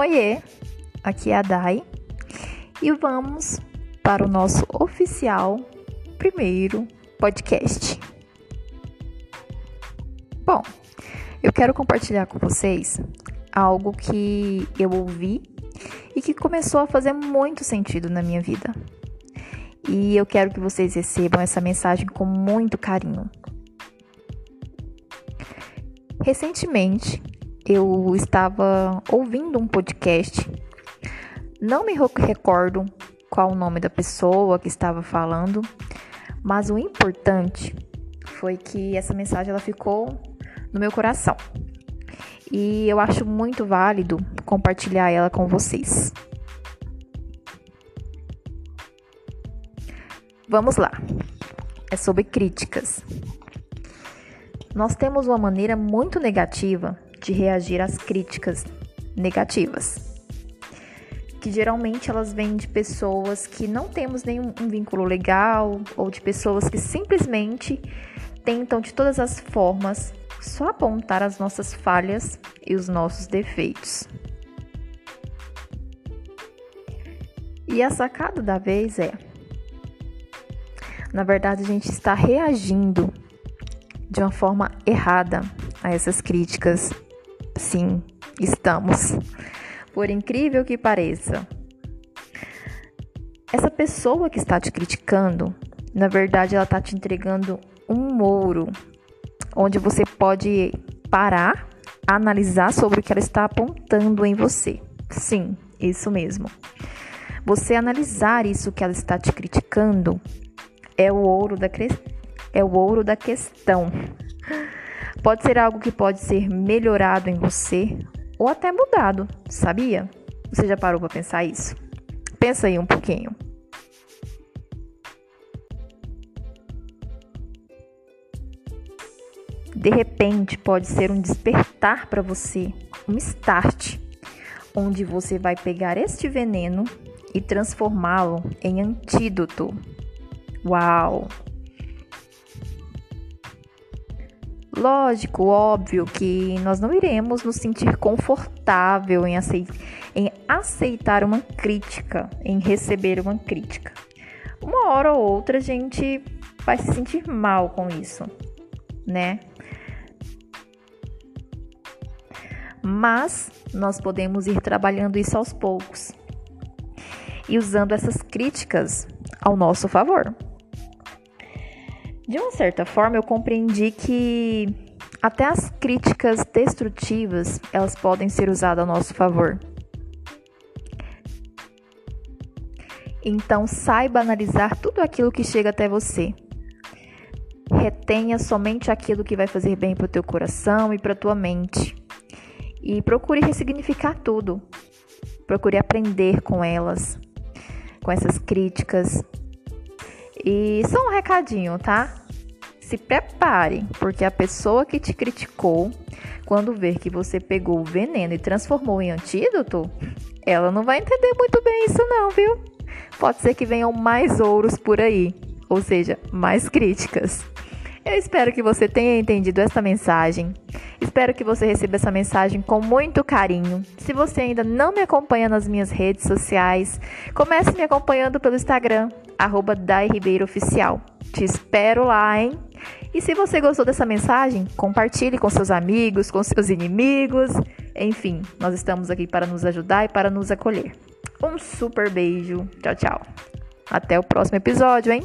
Oiê, aqui é a Dai e vamos para o nosso oficial primeiro podcast. Bom, eu quero compartilhar com vocês algo que eu ouvi e que começou a fazer muito sentido na minha vida. E eu quero que vocês recebam essa mensagem com muito carinho. Recentemente, eu estava ouvindo um podcast, não me recordo qual o nome da pessoa que estava falando, mas o importante foi que essa mensagem ela ficou no meu coração. E eu acho muito válido compartilhar ela com vocês. Vamos lá. É sobre críticas. Nós temos uma maneira muito negativa de reagir às críticas negativas. Que geralmente elas vêm de pessoas que não temos nenhum um vínculo legal ou de pessoas que simplesmente tentam de todas as formas só apontar as nossas falhas e os nossos defeitos. E a sacada da vez é: na verdade, a gente está reagindo de uma forma errada a essas críticas Sim, estamos. Por incrível que pareça. Essa pessoa que está te criticando, na verdade, ela está te entregando um ouro, onde você pode parar, analisar sobre o que ela está apontando em você. Sim, isso mesmo. Você analisar isso que ela está te criticando é o ouro da, é o ouro da questão. Pode ser algo que pode ser melhorado em você ou até mudado, sabia? Você já parou para pensar isso? Pensa aí um pouquinho. De repente, pode ser um despertar para você, um start, onde você vai pegar este veneno e transformá-lo em antídoto. Uau! Lógico, óbvio que nós não iremos nos sentir confortável em, aceitar, uma crítica, em receber uma crítica. Uma hora ou outra a gente vai se sentir mal com isso, né? Mas nós podemos ir trabalhando isso aos poucos e usando essas críticas ao nosso favor. De uma certa forma, eu compreendi que até as críticas destrutivas, elas podem ser usadas a nosso favor. Então, saiba analisar tudo aquilo que chega até você. Retenha somente aquilo que vai fazer bem para o teu coração e para tua mente. E procure ressignificar tudo. Procure aprender com elas, com essas críticas. E só um recadinho, tá? Se prepare, porque a pessoa que te criticou, quando ver que você pegou o veneno e transformou em antídoto, ela não vai entender muito bem isso não, viu? Pode ser que venham mais ouros por aí, ou seja, mais críticas. Eu espero que você tenha entendido essa mensagem. Espero que você receba essa mensagem com muito carinho. Se você ainda não me acompanha nas minhas redes sociais, comece me acompanhando pelo Instagram, arroba. Te espero lá, hein? E se você gostou dessa mensagem, compartilhe com seus amigos, com seus inimigos. Enfim, nós estamos aqui para nos ajudar e para nos acolher. Um super beijo. Tchau, tchau. Até o próximo episódio, hein?